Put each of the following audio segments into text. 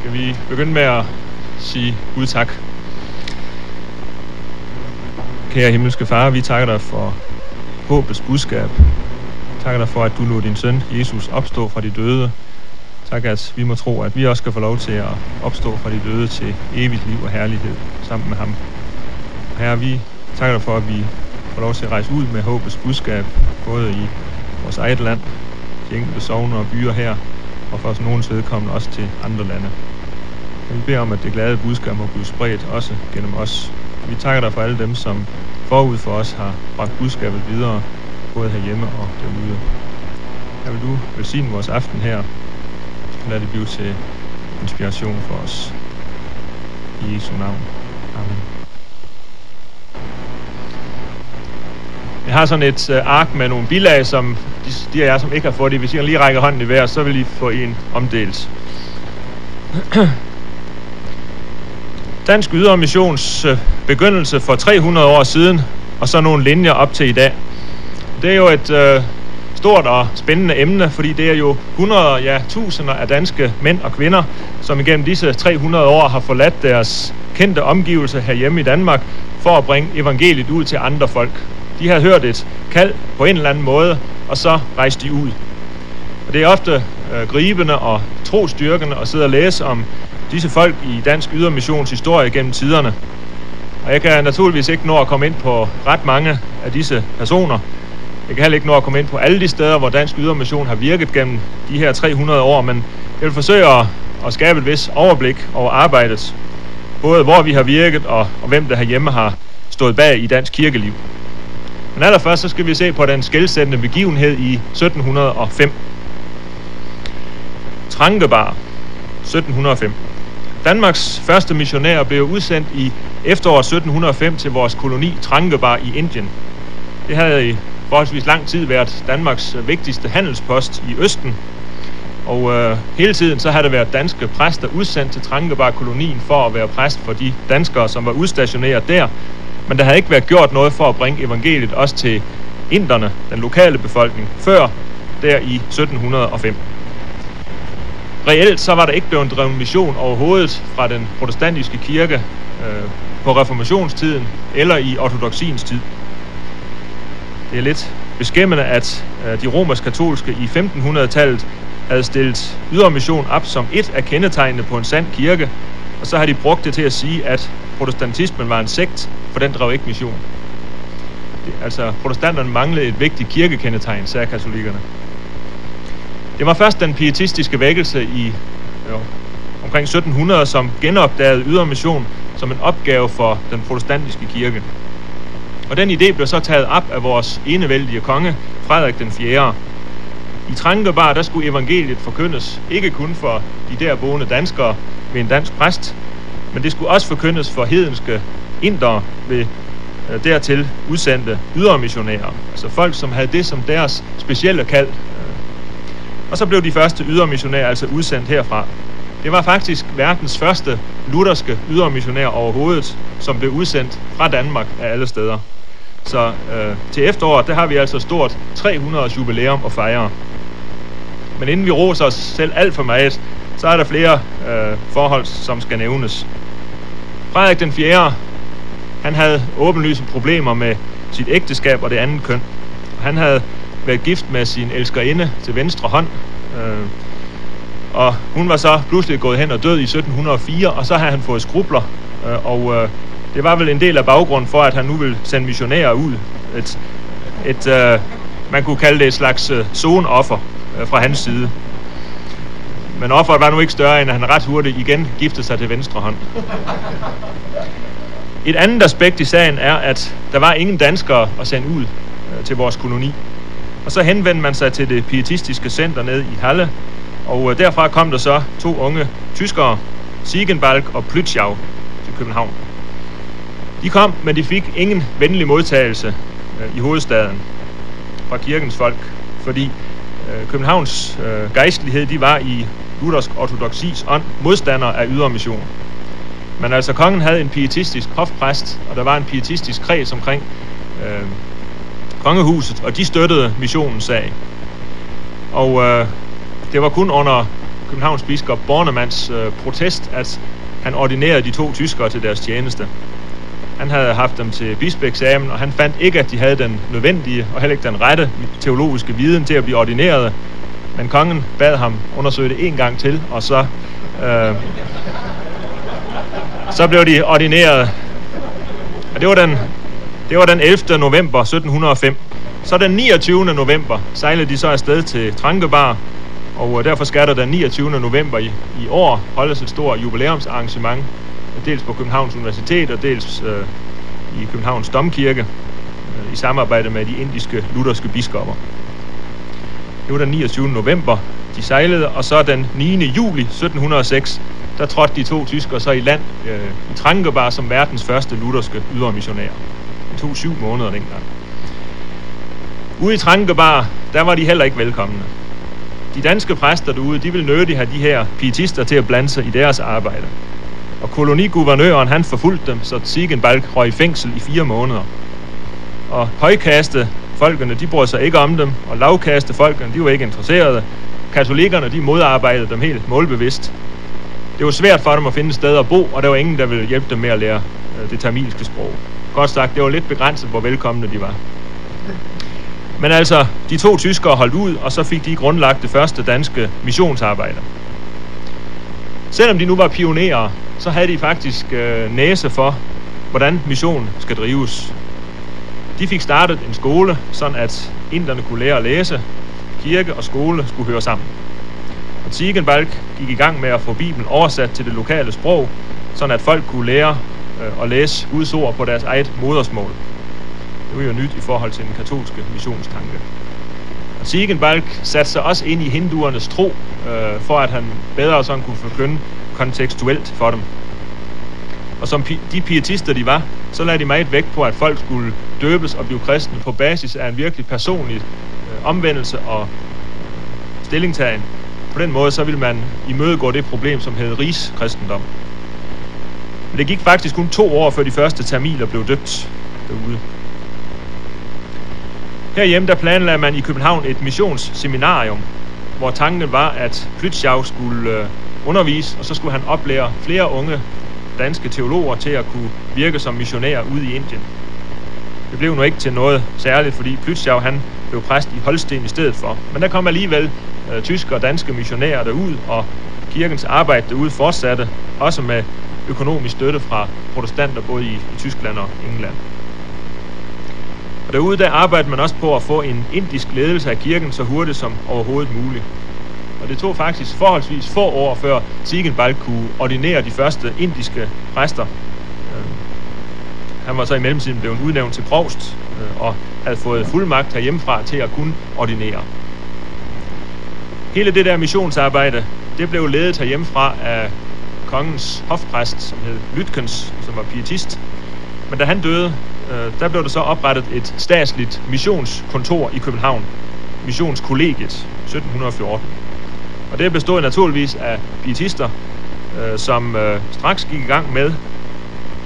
Skal vi begynde med at sige Gud tak. Kære himmelske far, vi takker dig for håbets budskab. Takker dig for, at du lod din søn Jesus opstå fra de døde. Tak, at vi må tro, at vi også skal få lov til at opstå fra de døde til evigt liv og herlighed sammen med ham. Herre, vi takker dig for, at vi får lov til at rejse ud med håbets budskab, både i vores eget land, de enkelte sovne og byer her, og for os nogens vedkommende også til andre lande. Og vi beder om, at det glade budskab må blive spredt også gennem os. Vi takker dig for alle dem, som forud for os har bragt budskabet videre, både herhjemme og derude. Her vil du velsigne vores aften her. Lad det blive til inspiration for os. I Jesu navn. Amen. Jeg har sådan et øh, ark med nogle bilag, som de, de af jer, som ikke har fået det, hvis I lige rækker hånden i vejr, så vil I få en omdelt. Dansk Ydermissions øh, begyndelse for 300 år siden, og så nogle linjer op til i dag. Det er jo et øh, stort og spændende emne, fordi det er jo 100, ja, tusinder af danske mænd og kvinder, som igennem disse 300 år har forladt deres kendte omgivelser herhjemme i Danmark, for at bringe evangeliet ud til andre folk. De har hørt et kald på en eller anden måde, og så rejste de ud. Og det er ofte øh, gribende og trostyrkende at sidde og læse om disse folk i Dansk Ydermissions historie gennem tiderne. Og jeg kan naturligvis ikke nå at komme ind på ret mange af disse personer. Jeg kan heller ikke nå at komme ind på alle de steder, hvor Dansk Ydermission har virket gennem de her 300 år, men jeg vil forsøge at, at skabe et vis overblik over arbejdet. Både hvor vi har virket og, og hvem der herhjemme har stået bag i dansk kirkeliv. Men allerførst så skal vi se på den skældsættende begivenhed i 1705. Trankebar 1705. Danmarks første missionær blev udsendt i efteråret 1705 til vores koloni Trankebar i Indien. Det havde i forholdsvis lang tid været Danmarks vigtigste handelspost i Østen, og øh, hele tiden så har der været danske præster udsendt til Trankebar-kolonien for at være præst for de danskere, som var udstationeret der. Men der havde ikke været gjort noget for at bringe evangeliet også til inderne, den lokale befolkning, før der i 1705. Reelt så var der ikke blevet drevet mission overhovedet fra den protestantiske kirke øh, på reformationstiden eller i ortodoxiens tid. Det er lidt beskæmmende, at øh, de romersk-katolske i 1500-tallet havde stillet ydermission op som et af kendetegnene på en sand kirke, og så har de brugt det til at sige, at protestantismen var en sekt, for den drev ikke mission. Det, altså, protestanterne manglede et vigtigt kirkekendetegn, sagde katolikkerne. Det var først den pietistiske vækkelse i jo, omkring 1700, som genopdagede ydermission som en opgave for den protestantiske kirke. Og den idé blev så taget op af vores enevældige konge, Frederik den 4. I Trankebar, der skulle evangeliet forkyndes, ikke kun for de der boende danskere ved en dansk præst, men det skulle også forkyndes for hedenske indere ved øh, dertil udsendte ydermissionærer. Altså folk, som havde det som deres specielle kald. Og så blev de første ydermissionærer altså udsendt herfra. Det var faktisk verdens første lutherske ydermissionær overhovedet, som blev udsendt fra Danmark af alle steder. Så øh, til efteråret, der har vi altså stort 300 års jubilæum at fejre. Men inden vi roser os selv alt for meget, så er der flere øh, forhold, som skal nævnes. Frederik den 4. Han havde åbenlyse problemer med sit ægteskab og det andet køn. Han havde været gift med sin elskerinde til venstre hånd, øh, og hun var så pludselig gået hen og død i 1704, og så havde han fået skrubler, øh, og øh, det var vel en del af baggrunden for, at han nu vil sende missionærer ud. Et, et øh, man kunne kalde det et slags øh, zonoffer øh, fra hans side. Men offeret var nu ikke større, end at han ret hurtigt igen giftede sig til venstre hånd. Et andet aspekt i sagen er, at der var ingen danskere at sende ud øh, til vores koloni. Og så henvendte man sig til det pietistiske center nede i Halle, og øh, derfra kom der så to unge tyskere, Siegenbalg og Plütschau, til København. De kom, men de fik ingen venlig modtagelse øh, i hovedstaden fra kirkens folk, fordi Øh, Københavns øh, gejstlighed, de var i luthersk ortodoxis ånd modstandere af ydermission. Men altså, kongen havde en pietistisk hofpræst, og der var en pietistisk kreds omkring øh, kongehuset, og de støttede missionens sag. Og øh, det var kun under Københavns biskop Bornemanns øh, protest, at han ordinerede de to tyskere til deres tjeneste. Han havde haft dem til bispeeksamen, og han fandt ikke, at de havde den nødvendige og heller ikke den rette teologiske viden til at blive ordineret. Men kongen bad ham undersøge det en gang til, og så, øh, så blev de ordineret. Og det var, den, det var den 11. november 1705. Så den 29. november sejlede de så afsted til Trankebar, og øh, derfor skal der den 29. november i, i år holdes et stort jubilæumsarrangement, dels på Københavns Universitet og dels øh, i Københavns Domkirke, øh, i samarbejde med de indiske lutherske biskopper. Det var den 29. november, de sejlede, og så den 9. juli 1706, der trådte de to tyskere så i land øh, i Trankebar som verdens første lutherske ydermissionærer. Det tog syv måneder dengang. Ude i Trankebar, der var de heller ikke velkomne. De danske præster derude, de ville nødig have de her pietister til at blande sig i deres arbejde. Og koloniguvernøren, han forfulgte dem, så Ziegenbalg røg i fængsel i fire måneder. Og højkaste folkene, de brød sig ikke om dem, og lavkaste folkene, de var ikke interesserede. Katolikkerne, de modarbejdede dem helt målbevidst. Det var svært for dem at finde et sted at bo, og der var ingen, der ville hjælpe dem med at lære øh, det tamilske sprog. Godt sagt, det var lidt begrænset, hvor velkomne de var. Men altså, de to tyskere holdt ud, og så fik de grundlagt det første danske missionsarbejde. Selvom de nu var pionerer, så havde de faktisk øh, næse for, hvordan missionen skal drives. De fik startet en skole, sådan at inderne kunne lære at læse. Kirke og skole skulle høre sammen. Og Ziegenbalg gik i gang med at få Bibelen oversat til det lokale sprog, sådan at folk kunne lære øh, at læse Guds ord på deres eget modersmål. Det var jo nyt i forhold til den katolske missionstanke. Og satte sig også ind i hinduernes tro, øh, for at han bedre sådan kunne forkynde kontekstuelt for dem. Og som pi- de pietister de var, så lagde de meget vægt på, at folk skulle døbes og blive kristne på basis af en virkelig personlig øh, omvendelse og stillingtagen. På den måde så ville man imødegå det problem, som hed rigskristendom. Men det gik faktisk kun to år, før de første tamiler blev døbt derude. Herhjemme der planlagde man i København et missionsseminarium, hvor tanken var, at Plytschau skulle øh, undervise, og så skulle han oplære flere unge danske teologer til at kunne virke som missionærer ude i Indien. Det blev nu ikke til noget særligt, fordi Plytschau han blev præst i Holsten i stedet for. Men der kom alligevel øh, tyske og danske missionærer derud, og kirkens arbejde derude fortsatte, også med økonomisk støtte fra protestanter både i, i Tyskland og England. Og derude der arbejdede man også på at få en indisk ledelse af kirken så hurtigt som overhovedet muligt. Og det tog faktisk forholdsvis få år før Tigenbalg kunne ordinere de første indiske præster. Øh, han var så i mellemtiden blevet udnævnt til provst øh, og havde fået fuldmagt herhjemmefra til at kunne ordinere. Hele det der missionsarbejde, det blev ledet herhjemmefra af kongens hofpræst, som hed Lytkens, som var pietist. Men da han døde, øh, der blev der så oprettet et statsligt missionskontor i København, Missionskollegiet, 1714. Og det bestod naturligvis af pietister, øh, som øh, straks gik i gang med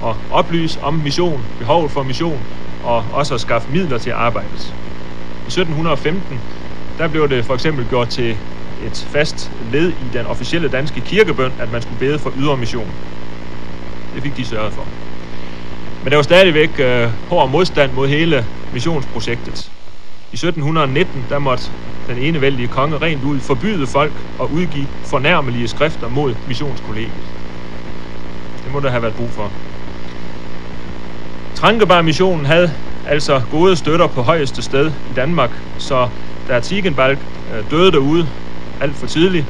at oplyse om mission, behovet for mission, og også at skaffe midler til arbejdet. I 1715, der blev det for eksempel gjort til et fast led i den officielle danske kirkebøn, at man skulle bede for ydre mission. Det fik de sørget for. Men der var stadigvæk øh, hård modstand mod hele missionsprojektet. I 1719, der måtte den enevældige konge rent ud forbyde folk at udgive fornærmelige skrifter mod missionskollegiet. Det må der have været brug for. Trankebar missionen havde altså gode støtter på højeste sted i Danmark, så da Ziegenbalg øh, døde derude alt for tidligt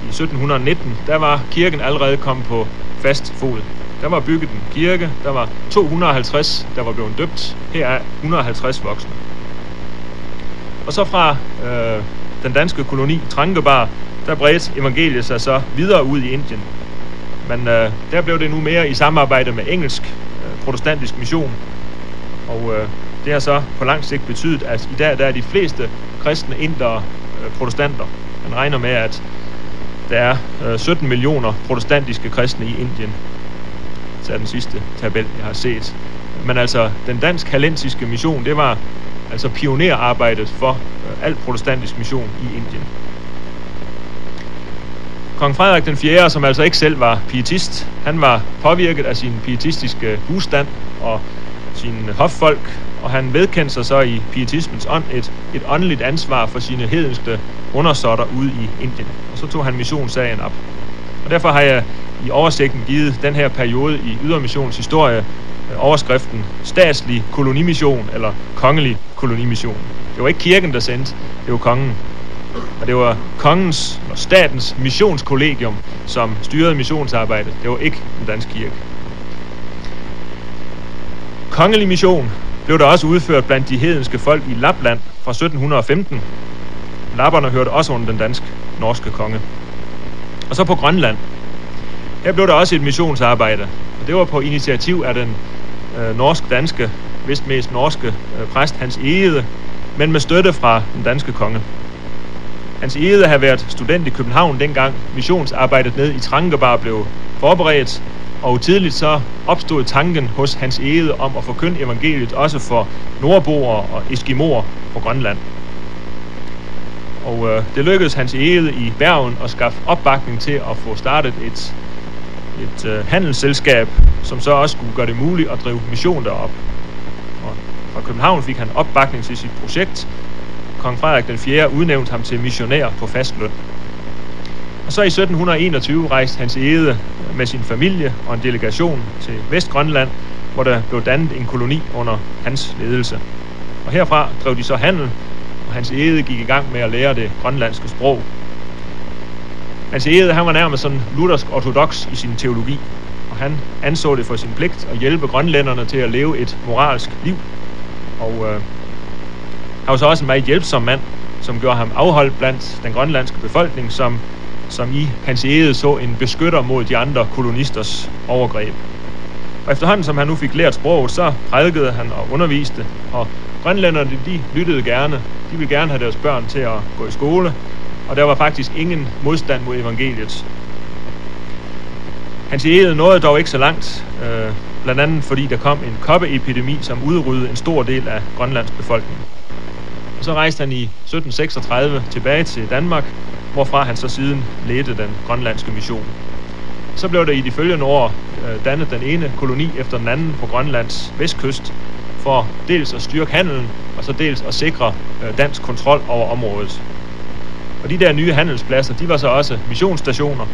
i 1719, der var kirken allerede kommet på fast fod. Der var bygget en kirke, der var 250, der var blevet døbt, her er 150 voksne. Og så fra øh, den danske koloni Trankebar, der bredte evangeliet sig så videre ud i Indien. Men øh, der blev det nu mere i samarbejde med engelsk øh, protestantisk mission. Og øh, det har så på lang sigt betydet, at i dag der er de fleste kristne indere øh, protestanter. Man regner med, at der er øh, 17 millioner protestantiske kristne i Indien. Så er den sidste tabel, jeg har set. Men altså, den dansk-halensiske mission, det var altså pionerarbejdet for øh, al protestantisk mission i Indien. Kong Frederik den 4., som altså ikke selv var pietist, han var påvirket af sin pietistiske husstand og sine hoffolk, og han vedkendte sig så i pietismens ånd et, et åndeligt ansvar for sine hedenske undersåtter ude i Indien. Og så tog han missionssagen op. Og derfor har jeg i oversigten givet den her periode i Ydermissionens historie øh, overskriften statslig kolonimission eller kongelig kolonimission. Det var ikke kirken, der sendte, det var kongen. Og det var kongens og statens missionskollegium, som styrede missionsarbejdet. Det var ikke den danske kirke. Kongelig mission blev der også udført blandt de hedenske folk i Lapland fra 1715. Lapperne hørte også under den dansk-norske konge. Og så på Grønland. Her blev der også et missionsarbejde, og det var på initiativ af den øh, norsk-danske, vist mest norske øh, præst Hans Egede, men med støtte fra den danske konge. Hans Egede havde været student i København dengang missionsarbejdet ned i Trankebar blev forberedt, og tidligt så opstod tanken hos Hans Egede om at forkynde evangeliet også for nordboere og eskimoer på Grønland. Og øh, det lykkedes Hans Egede i Bergen at skaffe opbakning til at få startet et, et øh, handelsselskab, som så også skulle gøre det muligt at drive mission derop. Og fra København fik han opbakning til sit projekt. Kong Frederik den 4. udnævnte ham til missionær på fast løn. Og så i 1721 rejste Hans Ede med sin familie og en delegation til Vestgrønland, hvor der blev dannet en koloni under hans ledelse. Og herfra drev de så handel, og Hans Ede gik i gang med at lære det grønlandske sprog. Hans Ede, han var nærmest sådan luthersk ortodox i sin teologi, og han anså det for sin pligt at hjælpe grønlænderne til at leve et moralsk liv. Og øh, han var så også en meget hjælpsom mand, som gjorde ham afholdt blandt den grønlandske befolkning, som som i hans ede så en beskytter mod de andre kolonisters overgreb. Og efterhånden som han nu fik lært sproget, så prædikede han og underviste, og grønlænderne de lyttede gerne. De ville gerne have deres børn til at gå i skole, og der var faktisk ingen modstand mod evangeliet. Hans ede nåede dog ikke så langt, øh, blandt andet fordi der kom en koppeepidemi, som udryddede en stor del af Grønlands befolkning. Og så rejste han i 1736 tilbage til Danmark, hvorfra han så siden ledte den grønlandske mission. Så blev der i de følgende år øh, dannet den ene koloni efter den anden på Grønlands vestkyst, for dels at styrke handelen, og så dels at sikre øh, dansk kontrol over området. Og de der nye handelspladser, de var så også missionsstationer,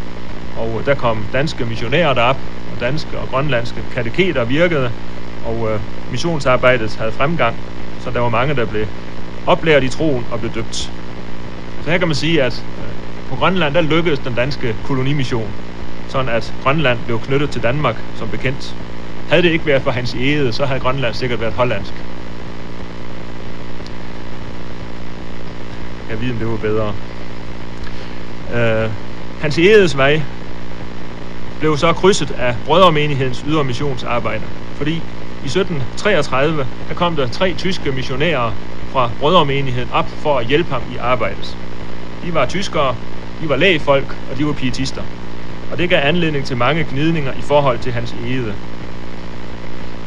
og øh, der kom danske missionærer derop, og danske og grønlandske kateketer virkede, og øh, missionsarbejdet havde fremgang, så der var mange, der blev oplært i troen og blev døbt. Så her kan man sige, at øh, på Grønland, der lykkedes den danske kolonimission, sådan at Grønland blev knyttet til Danmark som bekendt. Havde det ikke været for hans æde, så havde Grønland sikkert været hollandsk. Jeg ved, om det var bedre. Øh, hans Edes vej blev så krydset af brødremenighedens ydre missionsarbejder, fordi i 1733 der kom der tre tyske missionærer fra brødremenigheden op for at hjælpe ham i arbejdet. De var tyskere, de var lægfolk, og de var pietister. Og det gav anledning til mange gnidninger i forhold til hans ede.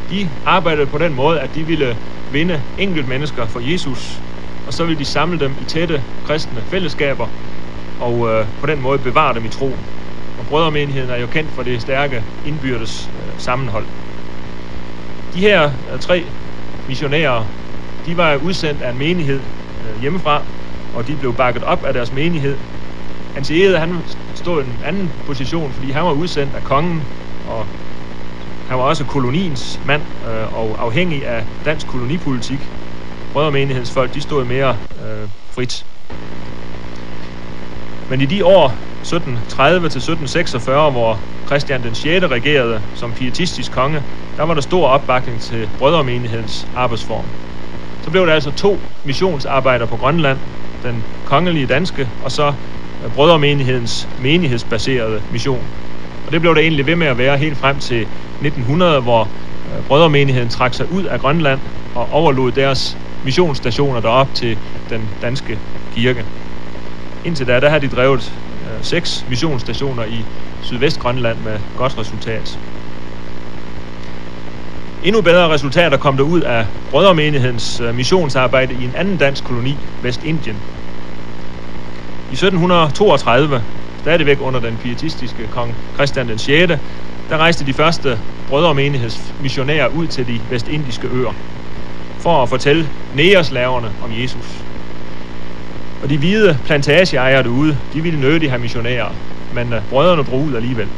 De arbejdede på den måde, at de ville vinde enkelt mennesker for Jesus, og så ville de samle dem i tætte kristne fællesskaber, og øh, på den måde bevare dem i troen. Og brødremenigheden er jo kendt for det stærke indbyrdes øh, sammenhold. De her øh, tre missionærer, de var udsendt af en menighed øh, hjemmefra, og de blev bakket op af deres menighed, Hans Ede, han stod i en anden position, fordi han var udsendt af kongen, og han var også koloniens mand øh, og afhængig af dansk kolonipolitik. Brødremenighedens folk, de stod mere øh, frit. Men i de år 1730 til 1746, hvor Christian den 6. regerede som pietistisk konge, der var der stor opbakning til brødremenighedens arbejdsform. Så blev der altså to missionsarbejder på Grønland, den kongelige danske og så øh, brødremenighedens menighedsbaserede mission. Og det blev der egentlig ved med at være helt frem til 1900, hvor øh, brødremenigheden trak sig ud af Grønland og overlod deres missionsstationer derop til den danske kirke. Indtil da, der har de drevet øh, seks missionsstationer i Sydvestgrønland med godt resultat. Endnu bedre resultater kom der ud af brødremenighedens øh, missionsarbejde i en anden dansk koloni, Vestindien, i 1732, stadigvæk under den pietistiske kong Christian den 6., der rejste de første brødremenighedsmissionærer ud til de vestindiske øer for at fortælle nægerslaverne om Jesus. Og de hvide plantageejere derude, de ville nødig have missionærer, men øh, brødrene drog ud alligevel.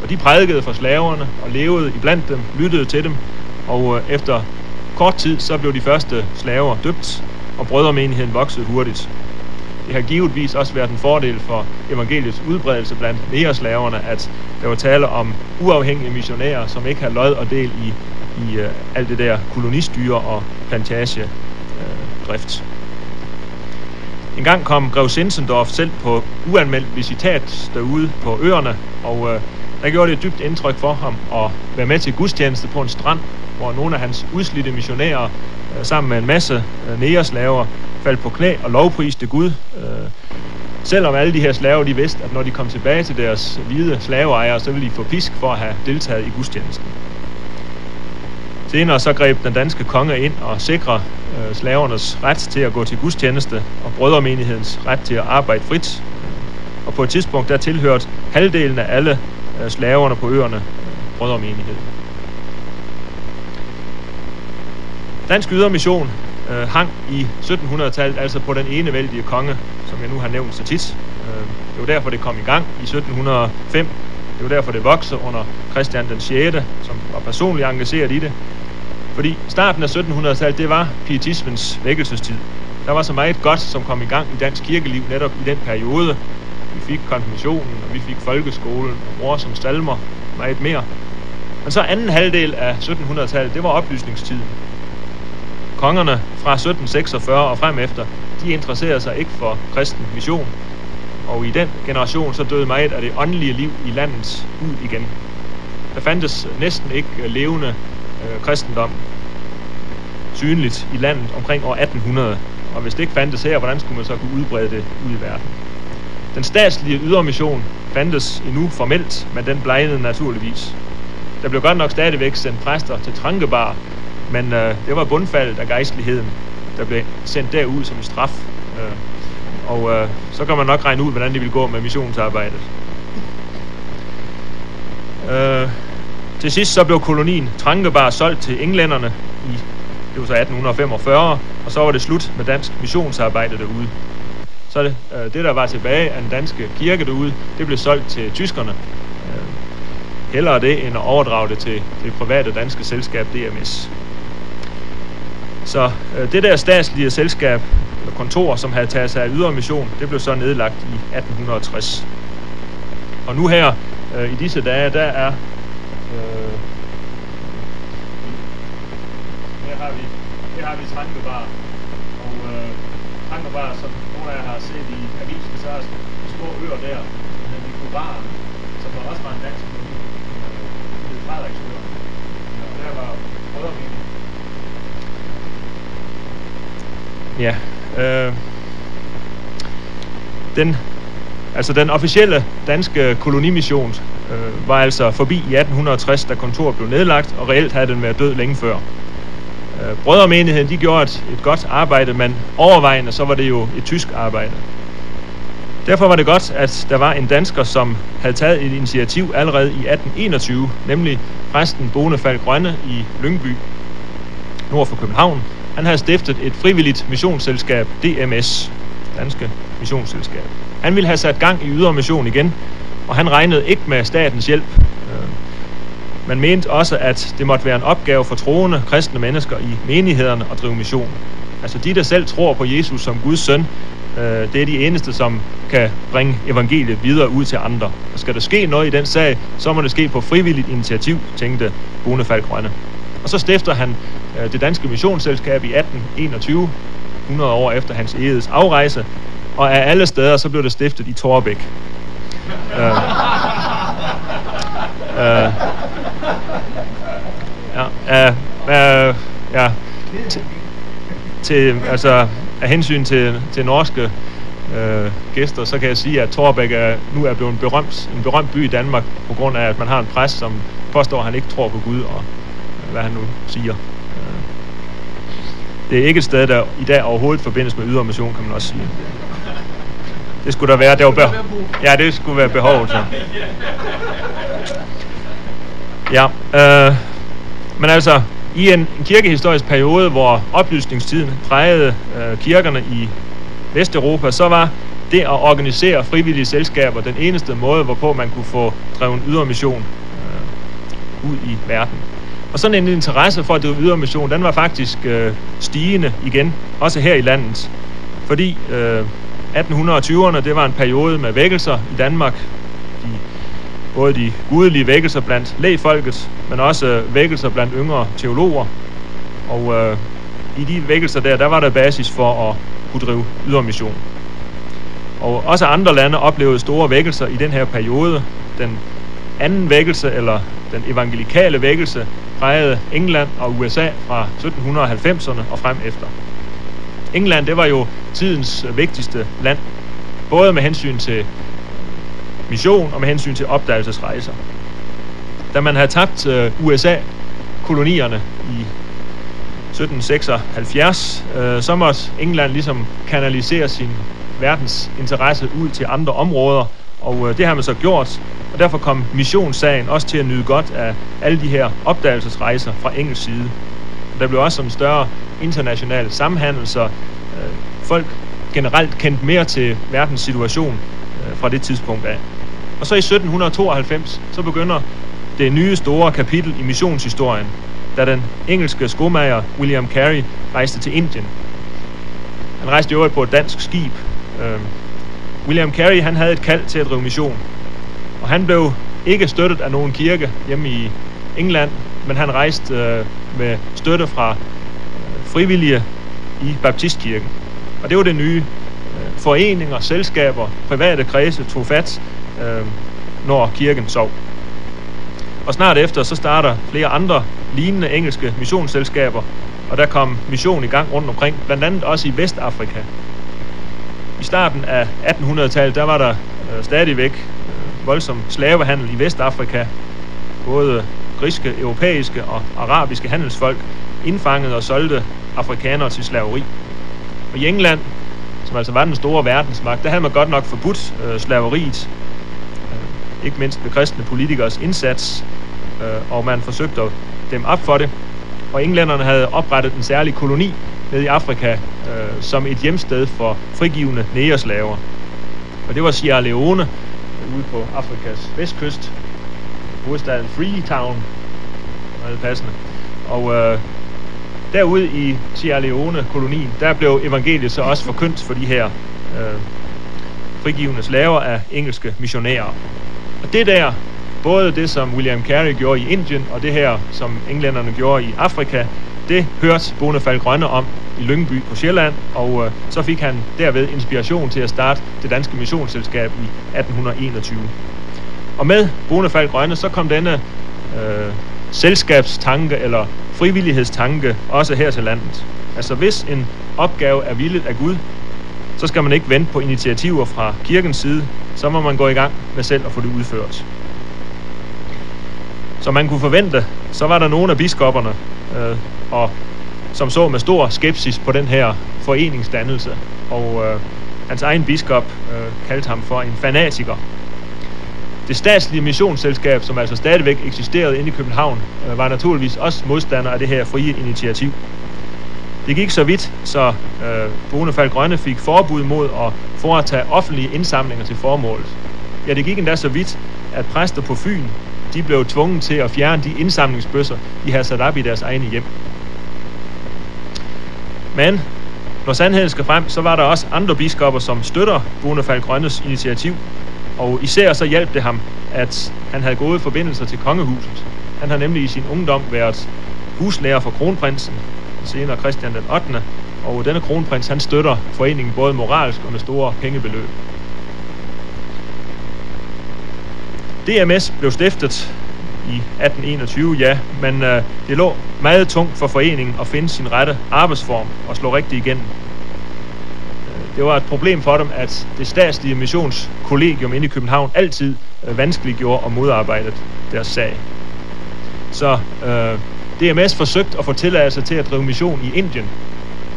Og de prædikede for slaverne og levede iblandt dem, lyttede til dem, og øh, efter kort tid så blev de første slaver døbt, og brødremenigheden voksede hurtigt. Det har givetvis også været en fordel for evangeliets udbredelse blandt nægerslaverne, at der var tale om uafhængige missionærer, som ikke har lod og del i, i uh, alt det der kolonistyre og plantagedrift. Uh, en gang kom Grev Sinsendorf selv på uanmeldt visitat derude på øerne, og øh, der gjorde det et dybt indtryk for ham at være med til gudstjeneste på en strand, hvor nogle af hans udslidte missionærer øh, sammen med en masse øh, nægerslaver faldt på knæ og lovpriste Gud. Øh, selvom alle de her slaver, de vidste, at når de kom tilbage til deres hvide slaveejere, så ville de få pisk for at have deltaget i gudstjenesten. Senere så greb den danske konge ind og sikrede øh, slavernes ret til at gå til gudstjeneste og brødremenighedens ret til at arbejde frit. Og på et tidspunkt der tilhørte halvdelen af alle øh, slaverne på øerne øh, brødremenigheden. Dansk ydermission øh, hang i 1700-tallet altså på den enevældige konge, som jeg nu har nævnt så tit. Øh, det var derfor, det kom i gang i 1705. Det var derfor, det voksede under Christian den 6., som var personligt engageret i det. Fordi starten af 1700-tallet, det var pietismens vækkelsestid. Der var så meget godt, som kom i gang i dansk kirkeliv netop i den periode. Vi fik konfirmationen, og vi fik folkeskolen, og mor som stalmer, meget mere. Men så anden halvdel af 1700-tallet, det var oplysningstiden. Kongerne fra 1746 og frem efter, de interesserede sig ikke for kristen mission. Og i den generation, så døde meget af det åndelige liv i landet ud igen. Der fandtes næsten ikke levende øh, kristendom synligt i landet omkring år 1800. Og hvis det ikke fandtes her, hvordan skulle man så kunne udbrede det ud i verden? Den statslige ydermission fandtes endnu formelt, men den blegnede naturligvis. Der blev godt nok stadigvæk sendt præster til Trankebar, men øh, det var bundfaldet af gejstligheden, der blev sendt derud som en straf. Øh, og øh, så kan man nok regne ud, hvordan det vil gå med missionsarbejdet. Øh, til sidst så blev kolonien Trankebar solgt til englænderne i det var så 1845, og så var det slut med dansk missionsarbejde derude. Så det, øh, det der var tilbage af den danske kirke derude, det blev solgt til tyskerne. Øh, hellere det, end at overdrage det til det private danske selskab DMS. Så øh, det der statslige selskab, kontor, som havde taget sig af ydre mission, det blev så nedlagt i 1860. Og nu her, øh, i disse dage, der er Øh, her har vi, her har vi Trankebar, og øh, Trankebar, som nogle af jer har set i avisen, så er der små øer der, som hedder Nikobar, som var også var en dansk koloni, øh, hed Frederiksøer. Og der var brødremening. Ja, øh, den, altså den officielle danske kolonimission øh, var altså forbi i 1860, da kontoret blev nedlagt, og reelt havde den været død længe før. Øh, brødremenigheden de gjorde et, et godt arbejde, men overvejende så var det jo et tysk arbejde. Derfor var det godt, at der var en dansker, som havde taget et initiativ allerede i 1821, nemlig præsten Bonefald Grønne i Lyngby, nord for København. Han havde stiftet et frivilligt missionsselskab, DMS, Danske Missionsselskab. Han ville have sat gang i ydre mission igen, og han regnede ikke med statens hjælp. Øh, man mente også, at det måtte være en opgave for troende kristne mennesker i menighederne at drive mission. Altså de, der selv tror på Jesus som Guds søn, øh, det er de eneste, som kan bringe evangeliet videre ud til andre. Og skal der ske noget i den sag, så må det ske på frivilligt initiativ, tænkte Bonefald Grønne. Og så stifter han øh, det danske missionsselskab i 1821, 100 år efter hans egedes afrejse, og af alle steder så blev det stiftet i Torbæk. Øh, øh, ja, øh, øh, ja, til, altså af hensyn til, til norske øh, gæster, så kan jeg sige, at Torbæk er, nu er blevet en berømt, en berømt by i Danmark, på grund af, at man har en præst, som påstår, at han ikke tror på Gud, og hvad han nu siger. Øh, det er ikke et sted, der i dag overhovedet forbindes med ydermission, kan man også sige. Det skulle der være. Det var behov. Ja, det skulle være behovet. Så. Ja, øh, men altså, i en, en kirkehistorisk periode, hvor oplysningstiden prægede øh, kirkerne i Vesteuropa, så var det at organisere frivillige selskaber den eneste måde, hvorpå man kunne få drevet ydermission øh, ud i verden. Og sådan en interesse for at drive ydermission, den var faktisk øh, stigende igen, også her i landet. Fordi øh, 1820'erne, det var en periode med vækkelser i Danmark. De, både de gudelige vækkelser blandt lægfolket, men også øh, vækkelser blandt yngre teologer. Og øh, i de vækkelser der, der var der basis for at kunne drive ydermission. Og også andre lande oplevede store vækkelser i den her periode. Den anden vækkelse, eller den evangelikale vækkelse, prægede England og USA fra 1790'erne og frem efter. England, det var jo tidens vigtigste land, både med hensyn til mission og med hensyn til opdagelsesrejser. Da man havde tabt øh, USA-kolonierne i 1776, øh, så måtte England ligesom kanalisere sin verdens interesse ud til andre områder, og øh, det har man så gjort, og derfor kom missionssagen også til at nyde godt af alle de her opdagelsesrejser fra engelsk side. Der blev også en større international samhandel, så øh, folk generelt kendte mere til verdens situation øh, fra det tidspunkt af. Og så i 1792, så begynder det nye store kapitel i missionshistorien, da den engelske skomager William Carey rejste til Indien. Han rejste i øvrigt på et dansk skib. Øh, William Carey han havde et kald til at drive mission, og han blev ikke støttet af nogen kirke hjemme i England, men han rejste øh, med støtte fra øh, frivillige i baptistkirken. Og det var det nye. Øh, foreninger, selskaber, private kredse tog fat, øh, når kirken sov. Og snart efter, så starter flere andre lignende engelske missionsselskaber, og der kom mission i gang rundt omkring, blandt andet også i Vestafrika. I starten af 1800-tallet, der var der øh, stadigvæk voldsom slavehandel i Vestafrika. Både griske, europæiske og arabiske handelsfolk indfangede og solgte afrikanere til slaveri. Og i England, som altså var den store verdensmagt, der havde man godt nok forbudt øh, slaveriet, øh, ikke mindst ved kristne politikers indsats, øh, og man forsøgte at dem op for det. Og englænderne havde oprettet en særlig koloni nede i Afrika øh, som et hjemsted for frigivende negerslaver. Og det var Sierra Leone ude på Afrikas vestkyst, hovedstaden Freetown, meget passende. Og øh, derude i Sierra Leone-kolonien, der blev evangeliet så også forkyndt for de her øh, frigivende slaver af engelske missionærer. Og det der, både det som William Carey gjorde i Indien, og det her, som englænderne gjorde i Afrika, det hørte Bonefald Grønne om i Lyngby på Sjælland, og øh, så fik han derved inspiration til at starte det danske missionsselskab i 1821. Og med Bonefald Grønne, så kom denne øh, selskabstanke eller frivillighedstanke også her til landet. Altså hvis en opgave er villet af Gud, så skal man ikke vente på initiativer fra kirkens side, så må man gå i gang med selv at få det udført. Som man kunne forvente, så var der nogle af biskopperne, øh, og som så med stor skepsis på den her foreningsdannelse, og øh, hans egen biskop øh, kaldte ham for en fanatiker. Det statslige missionsselskab, som altså stadigvæk eksisterede inde i København, øh, var naturligvis også modstander af det her frie initiativ. Det gik så vidt, så øh, Bonefald Grønne fik forbud mod at foretage offentlige indsamlinger til formålet. Ja, det gik endda så vidt, at præster på Fyn, de blev tvunget til at fjerne de indsamlingsbøsser, de havde sat op i deres egne hjem. Men når sandheden skal frem, så var der også andre biskopper, som støtter Bonefald Grønnes initiativ, og især så hjalp det ham, at han havde gode forbindelser til kongehuset. Han har nemlig i sin ungdom været huslærer for kronprinsen, senere Christian den 8. Og denne kronprins, han støtter foreningen både moralsk og med store pengebeløb. DMS blev stiftet i 1821, ja, men øh, det lå meget tungt for foreningen at finde sin rette arbejdsform og slå rigtigt igennem. Øh, det var et problem for dem, at det statslige missionskollegium inde i København altid øh, vanskeliggjorde og modarbejdede deres sag. Så øh, DMS forsøgte at få tilladelse til at drive mission i Indien.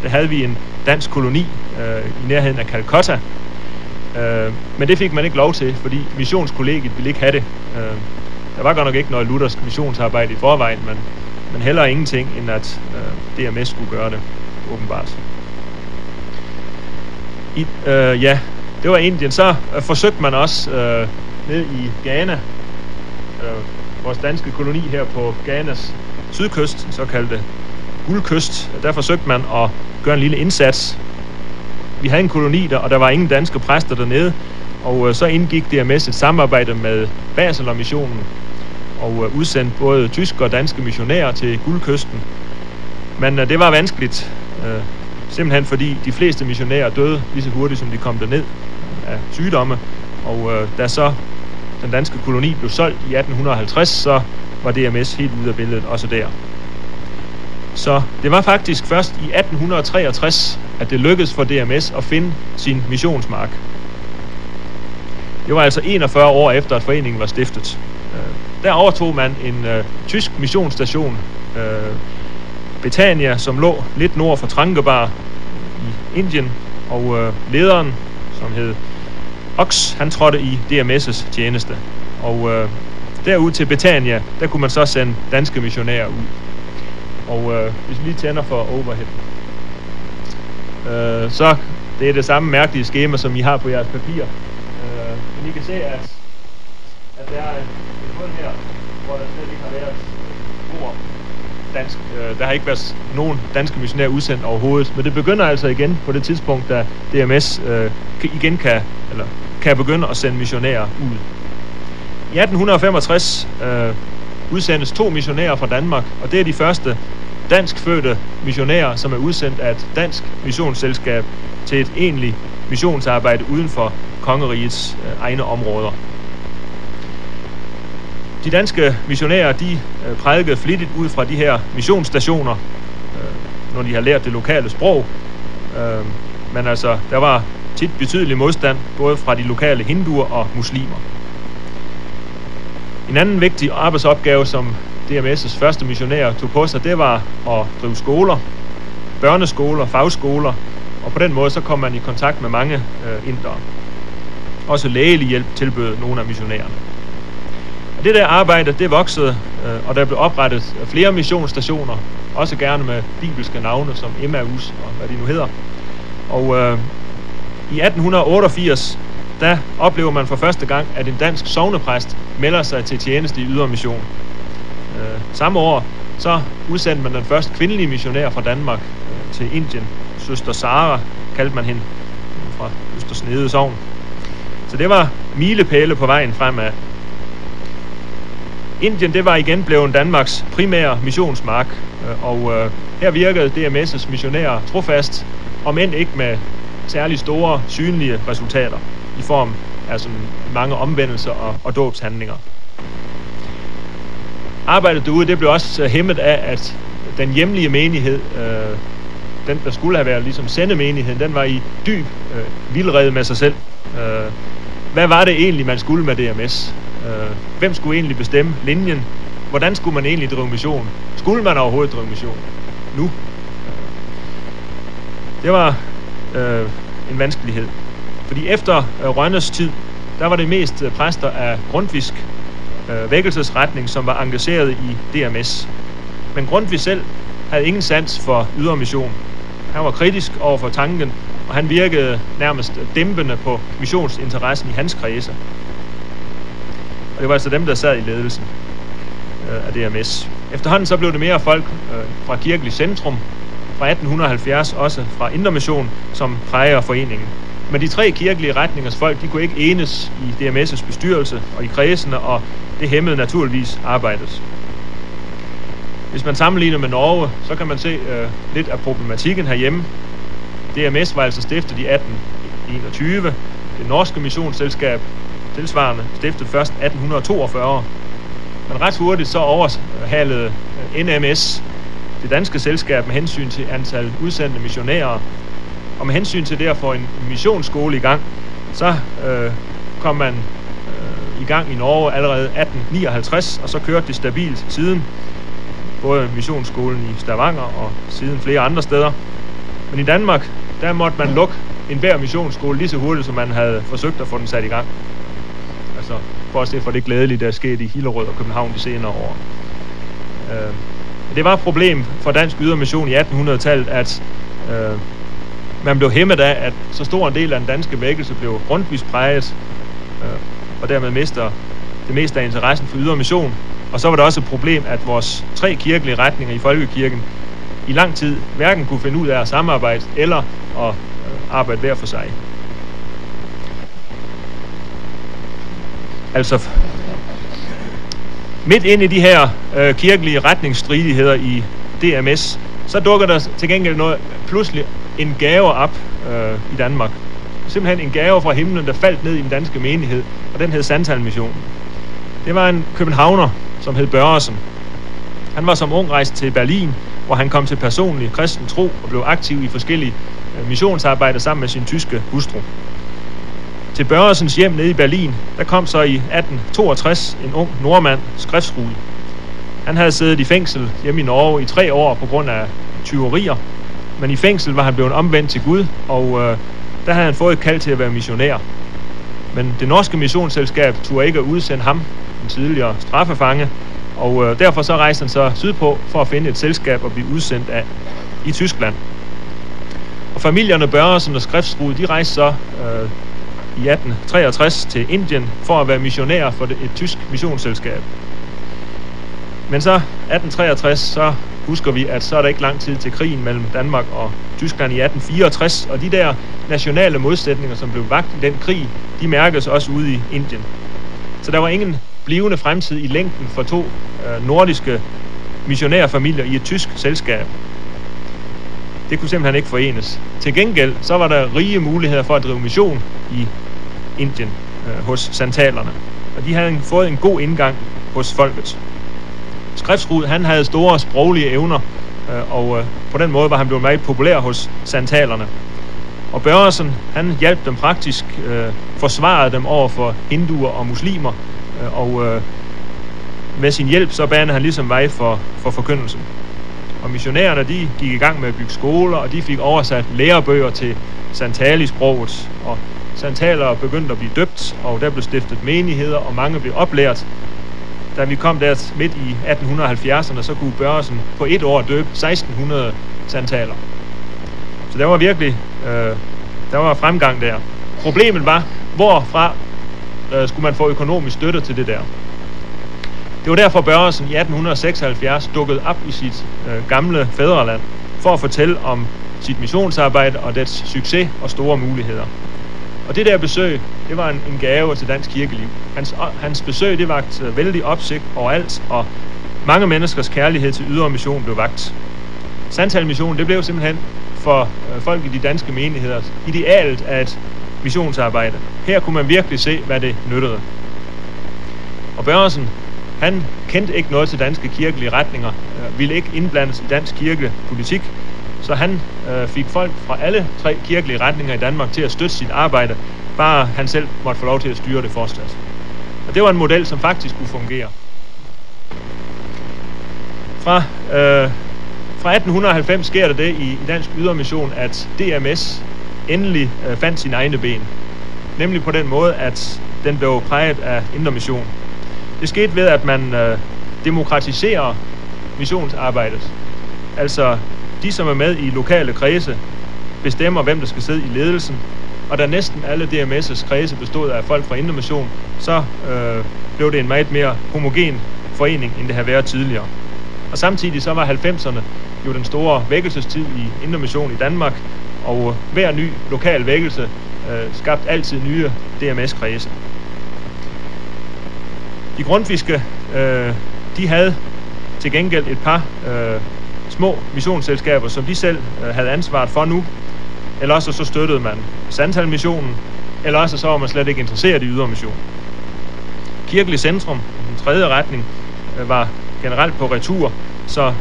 Der havde vi en dansk koloni øh, i nærheden af Calcutta. Øh, men det fik man ikke lov til, fordi missionskollegiet ville ikke have det. Øh, der var godt nok ikke noget luthersk missionsarbejde i forvejen, men, men heller ingenting, end at øh, DMS skulle gøre det, åbenbart. I, øh, ja, det var Indien. Så øh, forsøgte man også øh, ned i Ghana, øh, vores danske koloni her på Ghanas sydkyst, såkaldte guldkyst. Der forsøgte man at gøre en lille indsats. Vi havde en koloni der, og der var ingen danske præster dernede, og øh, så indgik DMS et samarbejde med Basel-missionen, og øh, udsendte både tyske og danske missionærer til guldkysten. Men øh, det var vanskeligt, øh, simpelthen fordi de fleste missionærer døde lige så hurtigt, som de kom derned af sygdomme. Og da så den danske koloni blev solgt i 1850, så var DMS helt ude af billedet også der. Så det var faktisk først i 1863, at det lykkedes for DMS at finde sin missionsmark. Det var altså 41 år efter, at foreningen var stiftet. Der overtog man en øh, tysk missionsstation, øh, Betania, som lå lidt nord for Trankebar i Indien, og øh, lederen, som hed Ox, han trådte i DMS' tjeneste. Og øh, derud til Betania, der kunne man så sende danske missionærer ud. Og øh, hvis vi lige tænder for overhead, øh, så det er det samme mærkelige skema, som I har på jeres papir. Øh, men I kan se, at, at der er kun her, hvor der slet ikke har været ord dansk. Øh, der har ikke været nogen danske missionærer udsendt overhovedet, men det begynder altså igen på det tidspunkt, da DMS øh, igen kan, eller kan begynde at sende missionærer ud. I 1865 øh, udsendes to missionærer fra Danmark, og det er de første danskfødte missionærer, som er udsendt af et dansk missionsselskab til et egentligt missionsarbejde uden for kongerigets øh, egne områder. De danske missionærer, de øh, prædikede flittigt ud fra de her missionsstationer, øh, når de har lært det lokale sprog. Øh, men altså, der var tit betydelig modstand, både fra de lokale hinduer og muslimer. En anden vigtig arbejdsopgave, som DMS' første missionærer tog på sig, det var at drive skoler, børneskoler, fagskoler, og på den måde så kom man i kontakt med mange øh, indere. Også lægelig hjælp tilbød nogle af missionærerne. Det der arbejde, det voksede, øh, og der blev oprettet flere missionsstationer, også gerne med bibelske navne som Emmaus og hvad de nu hedder. Og øh, i 1888, der oplever man for første gang, at en dansk sovnepræst melder sig til tjeneste i ydermission. Øh, samme år, så udsendte man den første kvindelige missionær fra Danmark øh, til Indien. Søster Sara kaldte man hende øh, fra Østersnede Sogn. Så det var milepæle på vejen fremad. Indien, det var igen blevet Danmarks primære missionsmark, øh, og øh, her virkede DMS' missionærer trofast, om end ikke med særlig store, synlige resultater i form af sådan mange omvendelser og, og dåbshandlinger. Arbejdet derude, det blev også øh, hæmmet af, at den hjemlige menighed, øh, den der skulle have været ligesom sendemenigheden, den var i dyb øh, vildrede med sig selv. Øh, hvad var det egentlig, man skulle med DMS? Øh, hvem skulle egentlig bestemme linjen? Hvordan skulle man egentlig drive mission? Skulle man overhovedet drive mission? Nu? Øh, det var øh, en vanskelighed. Fordi efter øh, Rønnes tid, der var det mest øh, præster af grundfisk øh, vækkelsesretning, som var engageret i DMS. Men Grundtvig selv havde ingen sans for ydre mission. Han var kritisk over for tanken, og han virkede nærmest dæmpende på missionsinteressen i hans kredse. Og det var altså dem, der sad i ledelsen øh, af DMS. Efterhånden så blev det mere folk øh, fra kirkelig centrum, fra 1870 også fra Indermission, som præger foreningen. Men de tre kirkelige retningers folk, de kunne ikke enes i DMS' bestyrelse og i kredsene, og det hæmmede naturligvis arbejdet. Hvis man sammenligner med Norge, så kan man se øh, lidt af problematikken herhjemme. DMS var altså stiftet i 1821. Det norske missionsselskab, tilsvarende, stiftet først 1842. Men ret hurtigt så overhalede øh, NMS det danske selskab med hensyn til antal udsendte missionærer. Og med hensyn til det at få en missionsskole i gang, så øh, kom man øh, i gang i Norge allerede 1859, og så kørte det stabilt siden. Både missionsskolen i Stavanger og siden flere andre steder. Men i Danmark, der måtte man lukke enhver missionsskole lige så hurtigt, som man havde forsøgt at få den sat i gang. Altså, for at se for det glædelige, der er sket i Hillerød og København de senere år. Øh, det var et problem for dansk ydermission i 1800-tallet, at øh, man blev hæmmet af, at så stor en del af den danske vækkelse blev grundvis præget, øh, og dermed mister det meste af interessen for ydermission. Og så var det også et problem, at vores tre kirkelige retninger i folkekirken i lang tid hverken kunne finde ud af at samarbejde eller at øh, arbejde hver for sig. Altså, midt ind i de her øh, kirkelige retningsstridigheder i DMS, så dukker der til gengæld noget, pludselig en gave op øh, i Danmark. Simpelthen en gave fra himlen, der faldt ned i den danske menighed, og den hed Sandtalmission. Det var en københavner, som hed Børresen. Han var som ung rejst til Berlin, hvor han kom til personlig kristen tro og blev aktiv i forskellige øh, missionsarbejder sammen med sin tyske hustru. Til Børresens hjem nede i Berlin, der kom så i 1862 en ung nordmand, skriftsrude. Han havde siddet i fængsel hjemme i Norge i tre år på grund af tyverier, men i fængsel var han blevet omvendt til Gud, og øh, der havde han fået et kald til at være missionær. Men det norske missionsselskab turde ikke at udsende ham, en tidligere straffefange, og øh, derfor så rejste han så sydpå for at finde et selskab at blive udsendt af i Tyskland. Og familierne Børresen og Skriftsrud, de rejste så øh, i 1863 til Indien for at være missionær for et, et tysk missionsselskab. Men så 1863, så husker vi, at så er der ikke lang tid til krigen mellem Danmark og Tyskland i 1864, og de der nationale modsætninger, som blev vagt i den krig, de mærkes også ude i Indien. Så der var ingen blivende fremtid i længden for to øh, nordiske missionærfamilier i et tysk selskab. Det kunne simpelthen ikke forenes. Til gengæld så var der rige muligheder for at drive mission i Indien øh, hos santalerne. Og de havde fået en god indgang hos folket. Skriftsrud, han havde store sproglige evner, øh, og øh, på den måde var han blevet meget populær hos santalerne. Og Børresen, han hjalp dem praktisk, øh, forsvarede dem over for hinduer og muslimer, øh, og øh, med sin hjælp så banede han ligesom vej for, for forkyndelsen. Og missionærerne, de gik i gang med at bygge skoler, og de fik oversat lærebøger til santali-sproget, og santalere begyndte at blive døbt, og der blev stiftet menigheder, og mange blev oplært. Da vi kom der midt i 1870'erne, så kunne Børresen på et år døbe 1600 santaler. Så der var virkelig øh, der var fremgang der. Problemet var, hvorfra øh, skulle man få økonomisk støtte til det der. Det var derfor Børresen i 1876 dukkede op i sit øh, gamle fædreland for at fortælle om sit missionsarbejde og dets succes og store muligheder. Og det der besøg, det var en, en gave til dansk kirkeliv. Hans, hans besøg, det vagt vældig opsigt overalt, og mange menneskers kærlighed til ydre mission blev vagt. Sandtal Mission, det blev simpelthen for øh, folk i de danske menigheder idealet af et missionsarbejde. Her kunne man virkelig se, hvad det nyttede. Og Børsen, han kendte ikke noget til danske kirkelige retninger, øh, ville ikke indblandes i dansk kirkepolitik, så han øh, fik folk fra alle tre kirkelige retninger i Danmark til at støtte sit arbejde, bare han selv måtte få lov til at styre det fortsat. Og det var en model, som faktisk kunne fungere. Fra, øh, fra 1890 sker der det i, i Dansk Ydermission, at DMS endelig øh, fandt sine egne ben. Nemlig på den måde, at den blev præget af indre mission. Det skete ved, at man øh, demokratiserer missionsarbejdet. Altså, de som er med i lokale kredse, bestemmer, hvem der skal sidde i ledelsen. Og da næsten alle DMS's kredse bestod af folk fra Indermission, så øh, blev det en meget mere homogen forening, end det havde været tidligere. Og samtidig så var 90'erne jo den store vækkelsestid i Indermission i Danmark, og øh, hver ny lokal vækkelse øh, skabte altid nye DMS-kredse. De grundfiske, øh, de havde til gengæld et par øh, små missionsselskaber, som de selv øh, havde ansvaret for nu. Eller også så støttede man Sandtal-missionen, eller også så var man slet ikke interesseret i ydermission. Kirkelig Centrum, den tredje retning, øh, var generelt på retur, så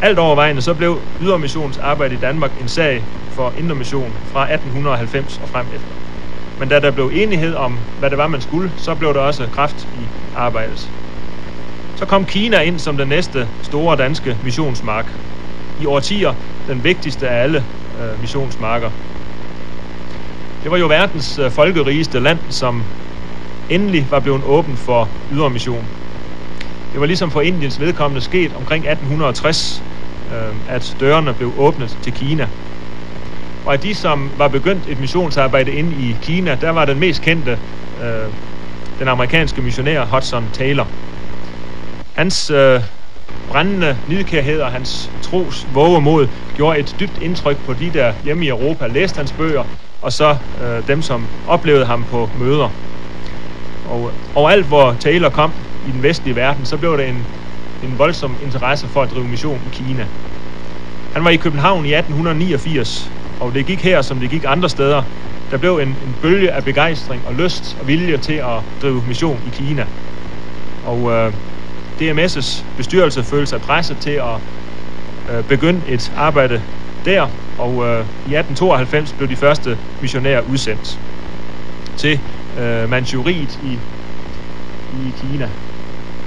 alt overvejende så blev ydermissionens arbejde i Danmark en sag for indermission fra 1890 og frem efter. Men da der blev enighed om, hvad det var, man skulle, så blev der også kraft i arbejdet. Så kom Kina ind som den næste store danske missionsmark. I årtier den vigtigste af alle øh, missionsmarker. Det var jo verdens øh, folkerigeste land, som endelig var blevet åben for ydre mission. Det var ligesom for Indiens vedkommende sket omkring 1860, øh, at dørene blev åbnet til Kina. Og af de, som var begyndt et missionsarbejde inde i Kina, der var den mest kendte øh, den amerikanske missionær Hudson Taylor. Hans øh, brændende nidkærhed og hans tros vågemod gjorde et dybt indtryk på de der hjemme i Europa, læste hans bøger, og så øh, dem, som oplevede ham på møder. Og øh, overalt, hvor Taylor kom i den vestlige verden, så blev der en, en voldsom interesse for at drive mission i Kina. Han var i København i 1889, og det gik her, som det gik andre steder. Der blev en, en bølge af begejstring og lyst og vilje til at drive mission i Kina. Og øh, DMS' bestyrelse følte sig presset til at øh, begynde et arbejde der, og øh, i 1892 blev de første missionærer udsendt til øh, Manchuriet i, i Kina,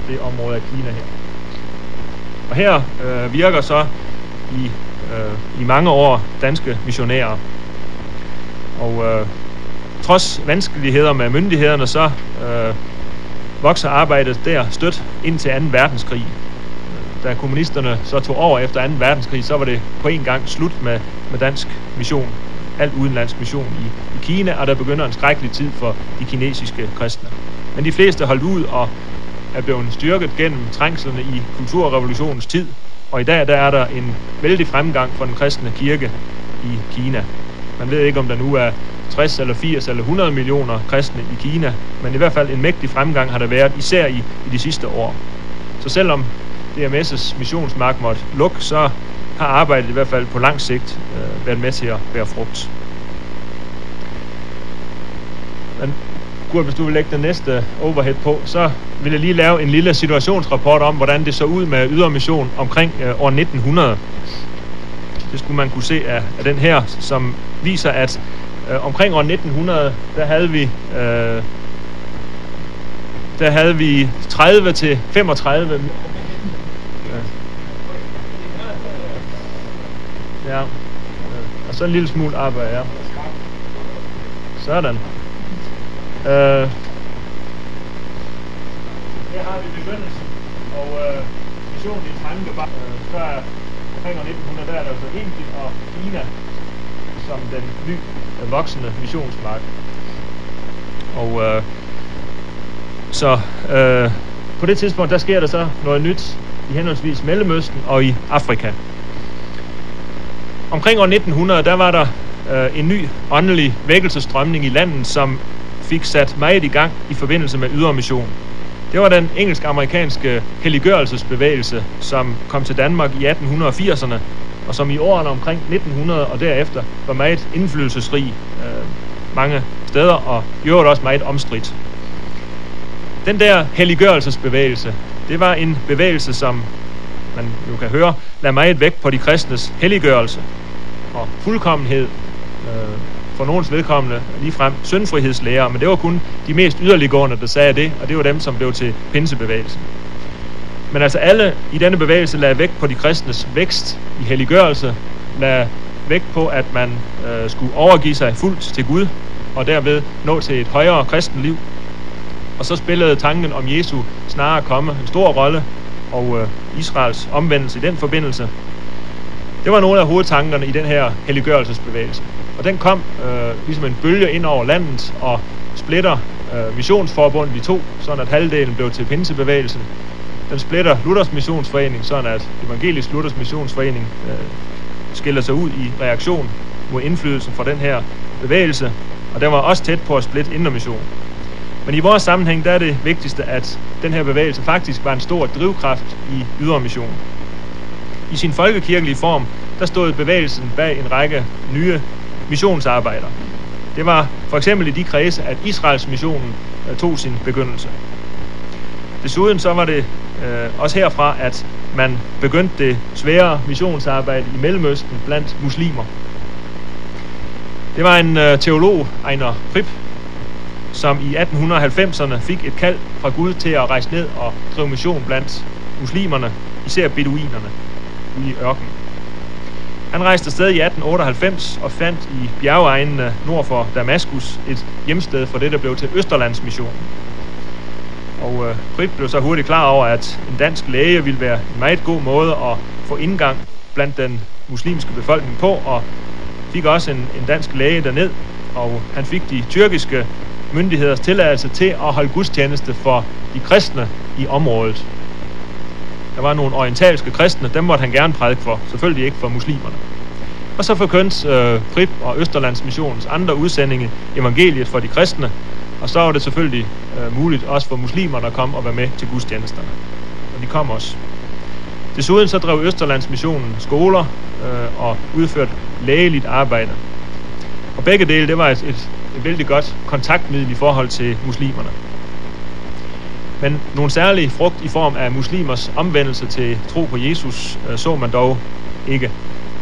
det område af Kina her. Og her øh, virker så i, øh, i mange år danske missionærer. Og øh, trods vanskeligheder med myndighederne, så øh, vokser arbejdet der stødt ind til 2. verdenskrig. Da kommunisterne så tog over efter 2. verdenskrig, så var det på en gang slut med, med dansk mission, alt udenlandsk mission i, i Kina, og der begynder en skrækkelig tid for de kinesiske kristne. Men de fleste holdt ud og er blevet styrket gennem trængslerne i kulturrevolutionens tid, og i dag der er der en vældig fremgang for den kristne kirke i Kina. Man ved ikke, om der nu er 60 eller 80 eller 100 millioner kristne i Kina, men i hvert fald en mægtig fremgang har der været, især i, i de sidste år. Så selvom DMS' missionsmark måtte lukke, så har arbejdet i hvert fald på lang sigt øh, været med til at bære frugt. Men Kurt, hvis du vil lægge den næste overhead på, så vil jeg lige lave en lille situationsrapport om, hvordan det så ud med ydermission omkring øh, år 1900. Det skulle man kunne se af, af den her, som viser, at øh, omkring år 1900, der havde vi øh, der havde vi 30 til 35 Ja. Og så en lille smule arbejde, ja. Sådan. Øh. Her har vi begyndelsen, og øh, missionen i tanke bare øh, før omkring 1900, der er der altså Indien og Kina som den ny øh, voksende missionsmark. Og øh, så øh, på det tidspunkt, der sker der så noget nyt i henholdsvis Mellemøsten og i Afrika. Omkring år 1900, der var der øh, en ny åndelig vækkelsestrømning i landet, som fik sat meget i gang i forbindelse med ydermission. Det var den engelsk-amerikanske helliggørelsesbevægelse, som kom til Danmark i 1880'erne, og som i årene omkring 1900 og derefter var meget indflydelsesrig øh, mange steder, og i øvrigt også meget omstridt. Den der helliggørelsesbevægelse, det var en bevægelse, som man jo kan høre, lagde meget vægt på de kristnes helliggørelse og fuldkommenhed. Øh, for nogens vedkommende ligefrem syndfrihedslærer, men det var kun de mest yderliggående, der sagde det, og det var dem, som blev til pinsebevægelsen. Men altså alle i denne bevægelse lagde vægt på de kristnes vækst i helliggørelse, lagde vægt på, at man øh, skulle overgive sig fuldt til Gud, og derved nå til et højere kristen liv. Og så spillede tanken om Jesu snarere komme en stor rolle, og øh, Israels omvendelse i den forbindelse. Det var nogle af hovedtankerne i den her helliggørelsesbevægelse. Og den kom øh, ligesom en bølge ind over landet og splitter øh, missionsforbundet i to, sådan at halvdelen blev til pinsebevægelsen. Den splitter Luthers Missionsforening, sådan at Evangelisk Luthers Missionsforening øh, skiller sig ud i reaktion mod indflydelsen fra den her bevægelse, og den var også tæt på at splitte indermission. Men i vores sammenhæng, der er det vigtigste, at den her bevægelse faktisk var en stor drivkraft i ydermissionen. I sin folkekirkelige form, der stod bevægelsen bag en række nye missionsarbejder. Det var for eksempel i de kredse, at Israels missionen øh, tog sin begyndelse. Desuden så var det øh, også herfra, at man begyndte det svære missionsarbejde i Mellemøsten blandt muslimer. Det var en øh, teolog, Ejner Prip, som i 1890'erne fik et kald fra Gud til at rejse ned og drive mission blandt muslimerne, især beduinerne i ørkenen. Han rejste afsted i 1898 og fandt i bjergeegnene nord for Damaskus et hjemsted for det, der blev til Østerlandsmissionen. Og øh, Prip blev så hurtigt klar over, at en dansk læge ville være en meget god måde at få indgang blandt den muslimske befolkning på, og fik også en, en dansk læge derned, og han fik de tyrkiske myndigheders tilladelse til at holde gudstjeneste for de kristne i området. Der var nogle orientalske kristne, dem måtte han gerne prædike for, selvfølgelig ikke for muslimerne. Og så forkyndte øh, Prip og Østerlands Missionens andre udsendinge evangeliet for de kristne, og så var det selvfølgelig øh, muligt også for muslimerne at komme og være med til gudstjenesterne. Og de kom også. Desuden så drev Østerlands Missionen skoler øh, og udførte lægeligt arbejde. Og begge dele, det var et, et, et vældig godt kontaktmiddel i forhold til muslimerne. Men nogen særlig frugt i form af muslimers omvendelse til tro på Jesus øh, så man dog ikke.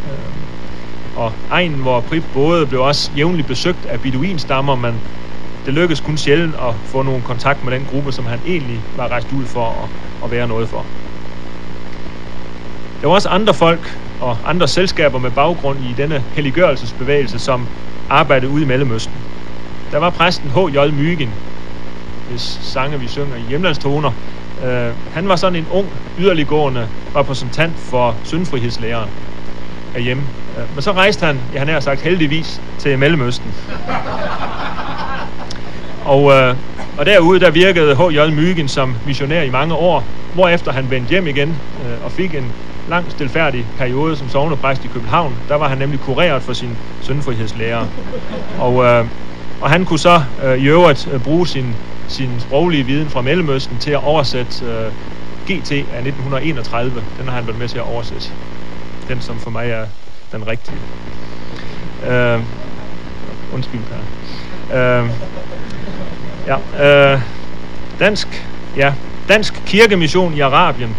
Øh, og egnen, hvor Prip både blev også jævnligt besøgt af beduinstammer, men det lykkedes kun sjældent at få nogen kontakt med den gruppe, som han egentlig var rejst ud for at, at være noget for. Der var også andre folk og andre selskaber med baggrund i denne helliggørelsesbevægelse, som arbejdede ude i Mellemøsten. Der var præsten H.J. Mygen, hvis sange vi synger i hjemlandstoner. Øh, han var sådan en ung, yderliggående repræsentant for syndfrihedslæren af hjemme. Øh, men så rejste han, ja han er sagt heldigvis, til Mellemøsten. Og, øh, og derude der virkede H.J. Mygen som missionær i mange år, hvorefter han vendte hjem igen øh, og fik en lang stilfærdig periode som sovnepræst i København. Der var han nemlig kureret for sin syndfrihedslærer. Og, øh, og han kunne så øh, i øvrigt øh, bruge sin, sin sproglige viden fra Mellemøsten til at oversætte øh, GT af 1931. Den har han været med til at oversætte. Den, som for mig er den rigtige. Øh, undskyld, Per. Øh, ja, øh, dansk, ja, Dansk Kirkemission i Arabien.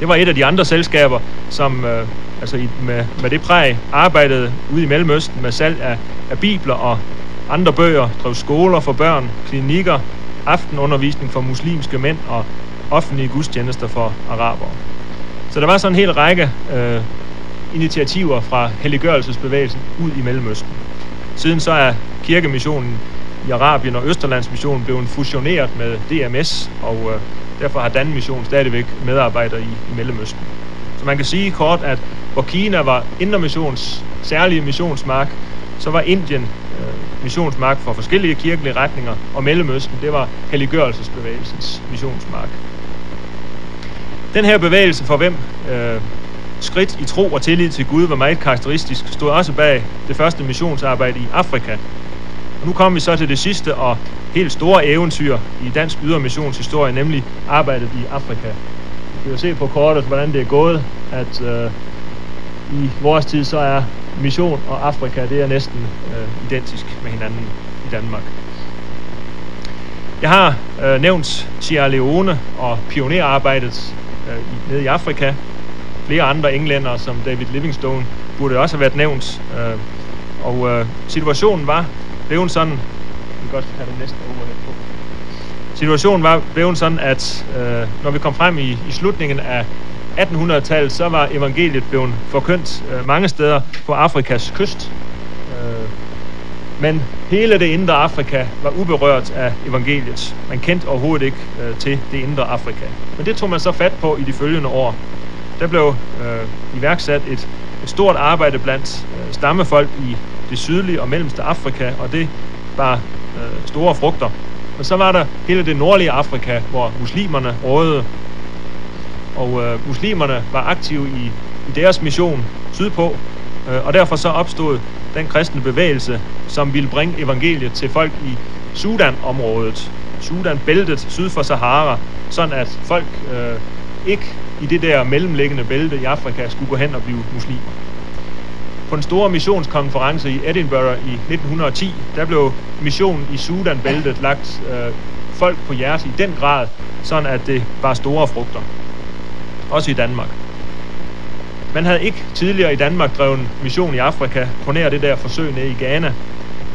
Det var et af de andre selskaber, som øh, altså i, med, med det præg arbejdede ude i Mellemøsten med salg af, af bibler og andre bøger, drev skoler for børn, klinikker, aftenundervisning for muslimske mænd og offentlige gudstjenester for arabere. Så der var sådan en hel række øh, initiativer fra helliggørelsesbevægelsen ud i Mellemøsten. Siden så er kirkemissionen i Arabien og Østerlandsmissionen blevet fusioneret med DMS, og øh, derfor har Danmission stadigvæk medarbejdere i, i Mellemøsten. Så man kan sige kort, at hvor Kina var Indermissions særlige missionsmark, så var Indien missionsmark for forskellige kirkelige retninger, og Mellemøsten, det var helliggørelsesbevægelsens missionsmark. Den her bevægelse, for hvem øh, skridt i tro og tillid til Gud var meget karakteristisk, stod også bag det første missionsarbejde i Afrika. Og nu kommer vi så til det sidste og helt store eventyr i dansk ydermissionshistorie, nemlig arbejdet i Afrika. Vi kan jo se på kortet, hvordan det er gået, at øh, i vores tid så er mission og Afrika, det er næsten øh, identisk med hinanden i Danmark. Jeg har øh, nævnt Sierra Leone og pionerarbejdet øh, nede i Afrika. Flere andre englænder, som David Livingstone, burde også have været nævnt. Øh, og øh, situationen var blevet sådan, vi kan godt have det næste overhead på. Situationen var blevet sådan, at øh, når vi kom frem i, i slutningen af 1800-tallet, så var evangeliet blevet forkyndt øh, mange steder på Afrikas kyst. Øh, men hele det indre Afrika var uberørt af evangeliet. Man kendte overhovedet ikke øh, til det indre Afrika. Men det tog man så fat på i de følgende år. Der blev øh, iværksat et, et stort arbejde blandt øh, stammefolk i det sydlige og mellemste Afrika, og det var øh, store frugter. Og så var der hele det nordlige Afrika, hvor muslimerne rådede. Og øh, muslimerne var aktive i, i deres mission sydpå, øh, og derfor så opstod den kristne bevægelse, som ville bringe evangeliet til folk i Sudan-området, Sudan-bæltet syd for Sahara, sådan at folk øh, ikke i det der mellemliggende bælte i Afrika skulle gå hen og blive muslimer. På den store missionskonference i Edinburgh i 1910, der blev missionen i Sudan-bæltet lagt øh, folk på hjertet i den grad, sådan at det var store frugter. Også i Danmark. Man havde ikke tidligere i Danmark drevet mission i Afrika, på nær det der forsøg nede i Ghana.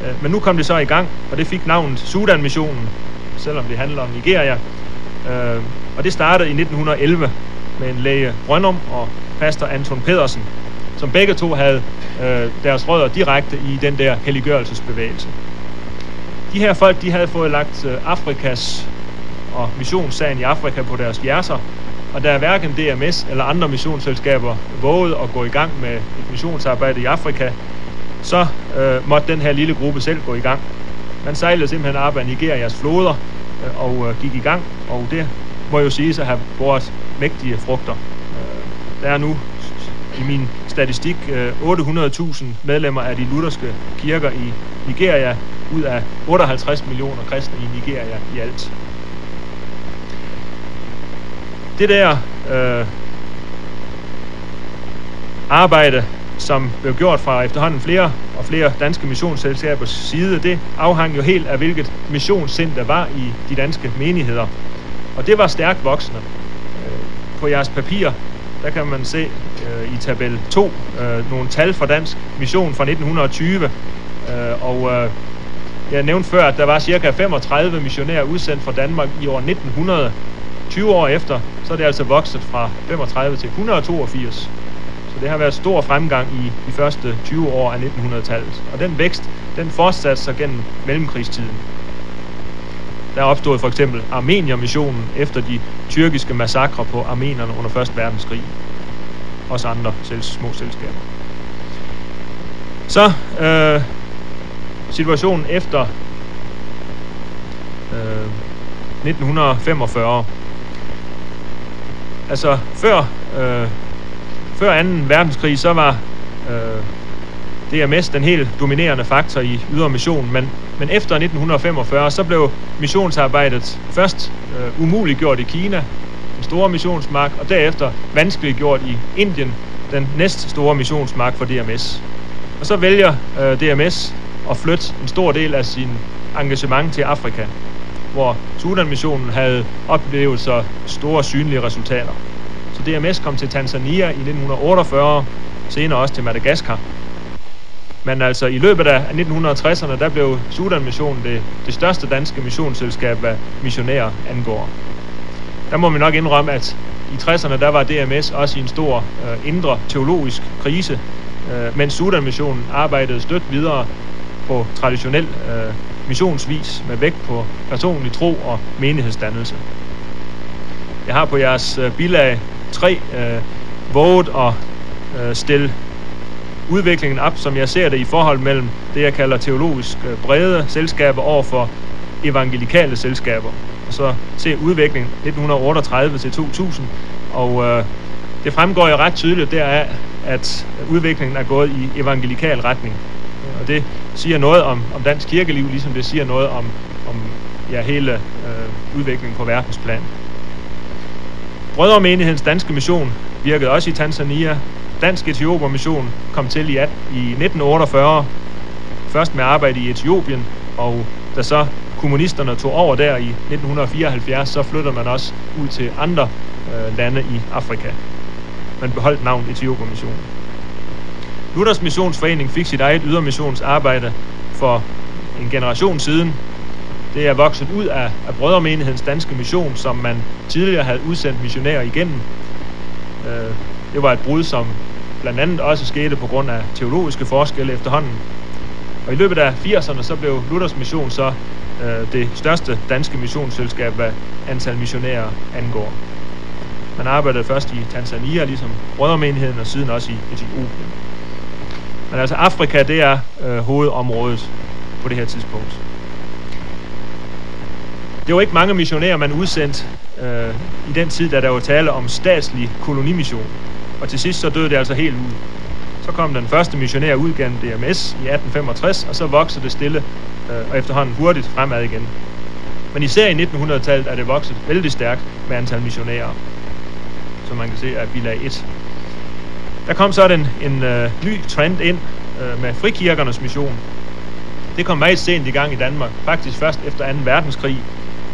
Øh, men nu kom det så i gang, og det fik navnet Sudan-missionen, selvom det handler om Nigeria. Øh, og det startede i 1911 med en læge Brøndum og pastor Anton Pedersen. som begge to havde øh, deres rødder direkte i den der helliggørelsesbevægelse. De her folk, de havde fået lagt øh, Afrikas og missionssagen i Afrika på deres hjerter, og der er hverken DMS eller andre missionsselskaber våget at gå i gang med et missionsarbejde i Afrika, så øh, måtte den her lille gruppe selv gå i gang. Man sejlede simpelthen op af Nigerias floder øh, og øh, gik i gang, og det må jo sige at have båret mægtige frugter. Øh, der er nu i min statistik øh, 800.000 medlemmer af de lutherske kirker i Nigeria, ud af 58 millioner kristne i Nigeria i alt. Det der øh, arbejde, som blev gjort fra efterhånden flere og flere danske missionsselskabers side, det afhang jo helt af, hvilket missionssind der var i de danske menigheder. Og det var stærkt voksende. Øh, på jeres papir, der kan man se øh, i tabel 2 øh, nogle tal fra Dansk Mission fra 1920. Øh, og øh, jeg nævnte før, at der var cirka 35 missionærer udsendt fra Danmark i år 1900. 20 år efter, så er det altså vokset fra 35 til 182. Så det har været stor fremgang i de første 20 år af 1900-tallet. Og den vækst, den fortsatte sig gennem mellemkrigstiden. Der opstod for eksempel Armenier-missionen efter de tyrkiske massakre på armenerne under 1. verdenskrig. Også andre selv, små selskaber. Så øh, situationen efter øh, 1945. Altså før, øh, før 2. verdenskrig, så var øh, DMS den helt dominerende faktor i ydre mission, men, men efter 1945, så blev missionsarbejdet først øh, umuliggjort i Kina, den store missionsmark, og derefter vanskeligt gjort i Indien, den næst store missionsmark for DMS. Og så vælger øh, DMS at flytte en stor del af sin engagement til Afrika, hvor Sudan-missionen havde oplevet så store synlige resultater. Så DMS kom til Tanzania i 1948, senere også til Madagaskar. Men altså i løbet af 1960'erne, der blev Sudan-missionen det, det største danske missionsselskab, hvad missionærer angår. Der må vi nok indrømme, at i 60'erne, der var DMS også i en stor øh, indre teologisk krise, øh, mens Sudan-missionen arbejdede stødt videre på traditionel øh, missionsvis med vægt på personlig tro og menighedsdannelse. Jeg har på jeres øh, bilag 3 øh, våget at øh, stille udviklingen op, som jeg ser det i forhold mellem det, jeg kalder teologisk øh, brede selskaber over for evangelikale selskaber. Og så se udviklingen 1938 til 2000, og øh, det fremgår jo ret tydeligt deraf, at udviklingen er gået i evangelikal retning. Og det siger noget om, om dansk kirkeliv, ligesom det siger noget om, om ja, hele øh, udviklingen på verdensplan. Brødremenighedens danske mission virkede også i Tanzania. Dansk Etiopermission kom til i, i 1948, først med arbejde i Etiopien, og da så kommunisterne tog over der i 1974, så flytter man også ud til andre øh, lande i Afrika. Man beholdt navnet Etioper-missionen. Luthers Missionsforening fik sit eget ydermissionsarbejde for en generation siden. Det er vokset ud af, af Brødremenighedens danske mission, som man tidligere havde udsendt missionærer igennem. Øh, det var et brud, som blandt andet også skete på grund af teologiske forskelle efterhånden. Og i løbet af 80'erne så blev Luthers Mission så øh, det største danske missionsselskab, hvad antal missionærer angår. Man arbejdede først i Tanzania, ligesom Brødremenigheden, og siden også i Etiopien. Men altså Afrika, det er øh, hovedområdet på det her tidspunkt. Det var ikke mange missionærer, man udsendte øh, i den tid, da der var tale om statslig kolonimission. Og til sidst så døde det altså helt ud. Så kom den første missionær ud gennem DMS i 1865, og så voksede det stille øh, og efterhånden hurtigt fremad igen. Men især i 1900-tallet er det vokset vældig stærkt med antal missionærer, som man kan se af bilag 1. Der kom så en, en øh, ny trend ind øh, med frikirkernes mission. Det kom meget sent i gang i Danmark, faktisk først efter 2. verdenskrig.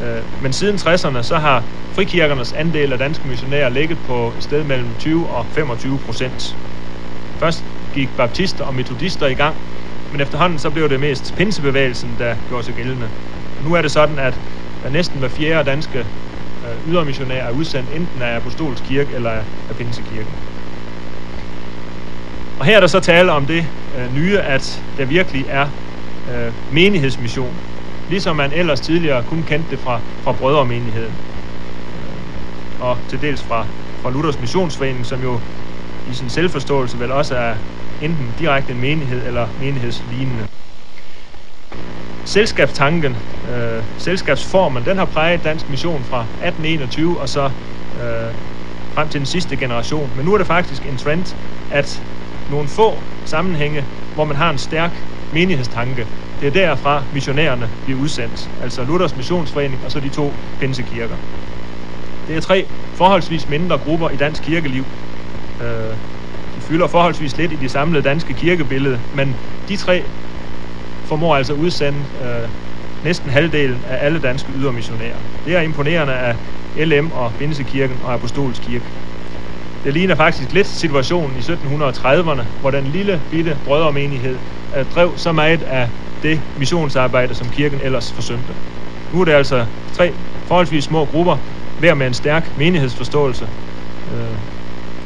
Øh, men siden 60'erne, så har frikirkernes andel af danske missionærer ligget på et sted mellem 20 og 25 procent. Først gik baptister og metodister i gang, men efterhånden så blev det mest pinsebevægelsen, der gjorde sig gældende. Nu er det sådan, at der næsten hver fjerde danske øh, ydermissionær er udsendt enten af Apostolsk Kirke eller af Pinsekirken. Og her er der så tale om det øh, nye, at der virkelig er øh, menighedsmission. Ligesom man ellers tidligere kun kendte det fra, fra brødremenigheden. Øh, og til dels fra, fra Luthers Missionsforening, som jo i sin selvforståelse vel også er enten direkte en menighed eller menighedslignende. Selskabstanken, øh, selskabsformen, den har præget dansk mission fra 1821 og så øh, frem til den sidste generation. Men nu er det faktisk en trend, at nogle få sammenhænge, hvor man har en stærk menighedstanke, det er derfra missionærerne bliver udsendt. Altså Luthers Missionsforening og så de to pinsekirker. Det er tre forholdsvis mindre grupper i dansk kirkeliv. Øh, de fylder forholdsvis lidt i det samlede danske kirkebillede, men de tre formår altså udsende øh, næsten halvdelen af alle danske ydermissionærer. Det er imponerende af LM og Binsekirken og Apostolskirken. Det ligner faktisk lidt situationen i 1730'erne, hvor den lille bitte brødremenighed øh, drev så meget af det missionsarbejde, som kirken ellers forsømte. Nu er det altså tre forholdsvis små grupper, hver med en stærk menighedsforståelse. Øh,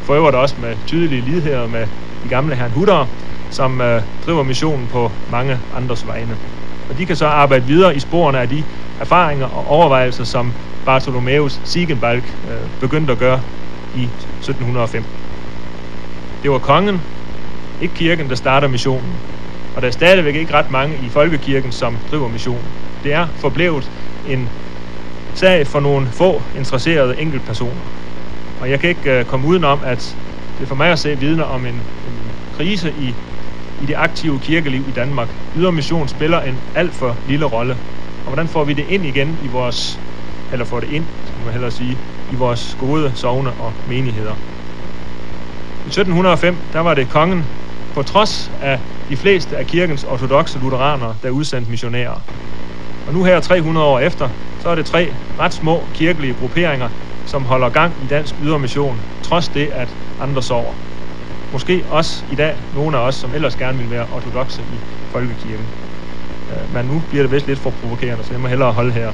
for øvrigt også med tydelige lidheder med de gamle herren Hutter, som øh, driver missionen på mange andres vegne. Og de kan så arbejde videre i sporene af de erfaringer og overvejelser, som Bartholomeus Siegenbalg øh, begyndte at gøre i 1705. Det var kongen, ikke kirken, der starter missionen. Og der er stadigvæk ikke ret mange i folkekirken, som driver missionen. Det er forblevet en sag for nogle få interesserede enkeltpersoner. Og jeg kan ikke uh, komme udenom, at det for mig at se vidner om en, en krise i, i det aktive kirkeliv i Danmark. Ydermission spiller en alt for lille rolle. Og hvordan får vi det ind igen i vores, eller får det ind, som man hellere sige, i vores gode sovne og menigheder. I 1705, der var det kongen, på trods af de fleste af kirkens ortodoxe lutheranere, der udsendte missionærer. Og nu her 300 år efter, så er det tre ret små kirkelige grupperinger, som holder gang i dansk ydermission, trods det, at andre sover. Måske også i dag nogle af os, som ellers gerne vil være ortodoxe i folkekirken. Øh, men nu bliver det vist lidt for provokerende, så jeg må hellere holde her.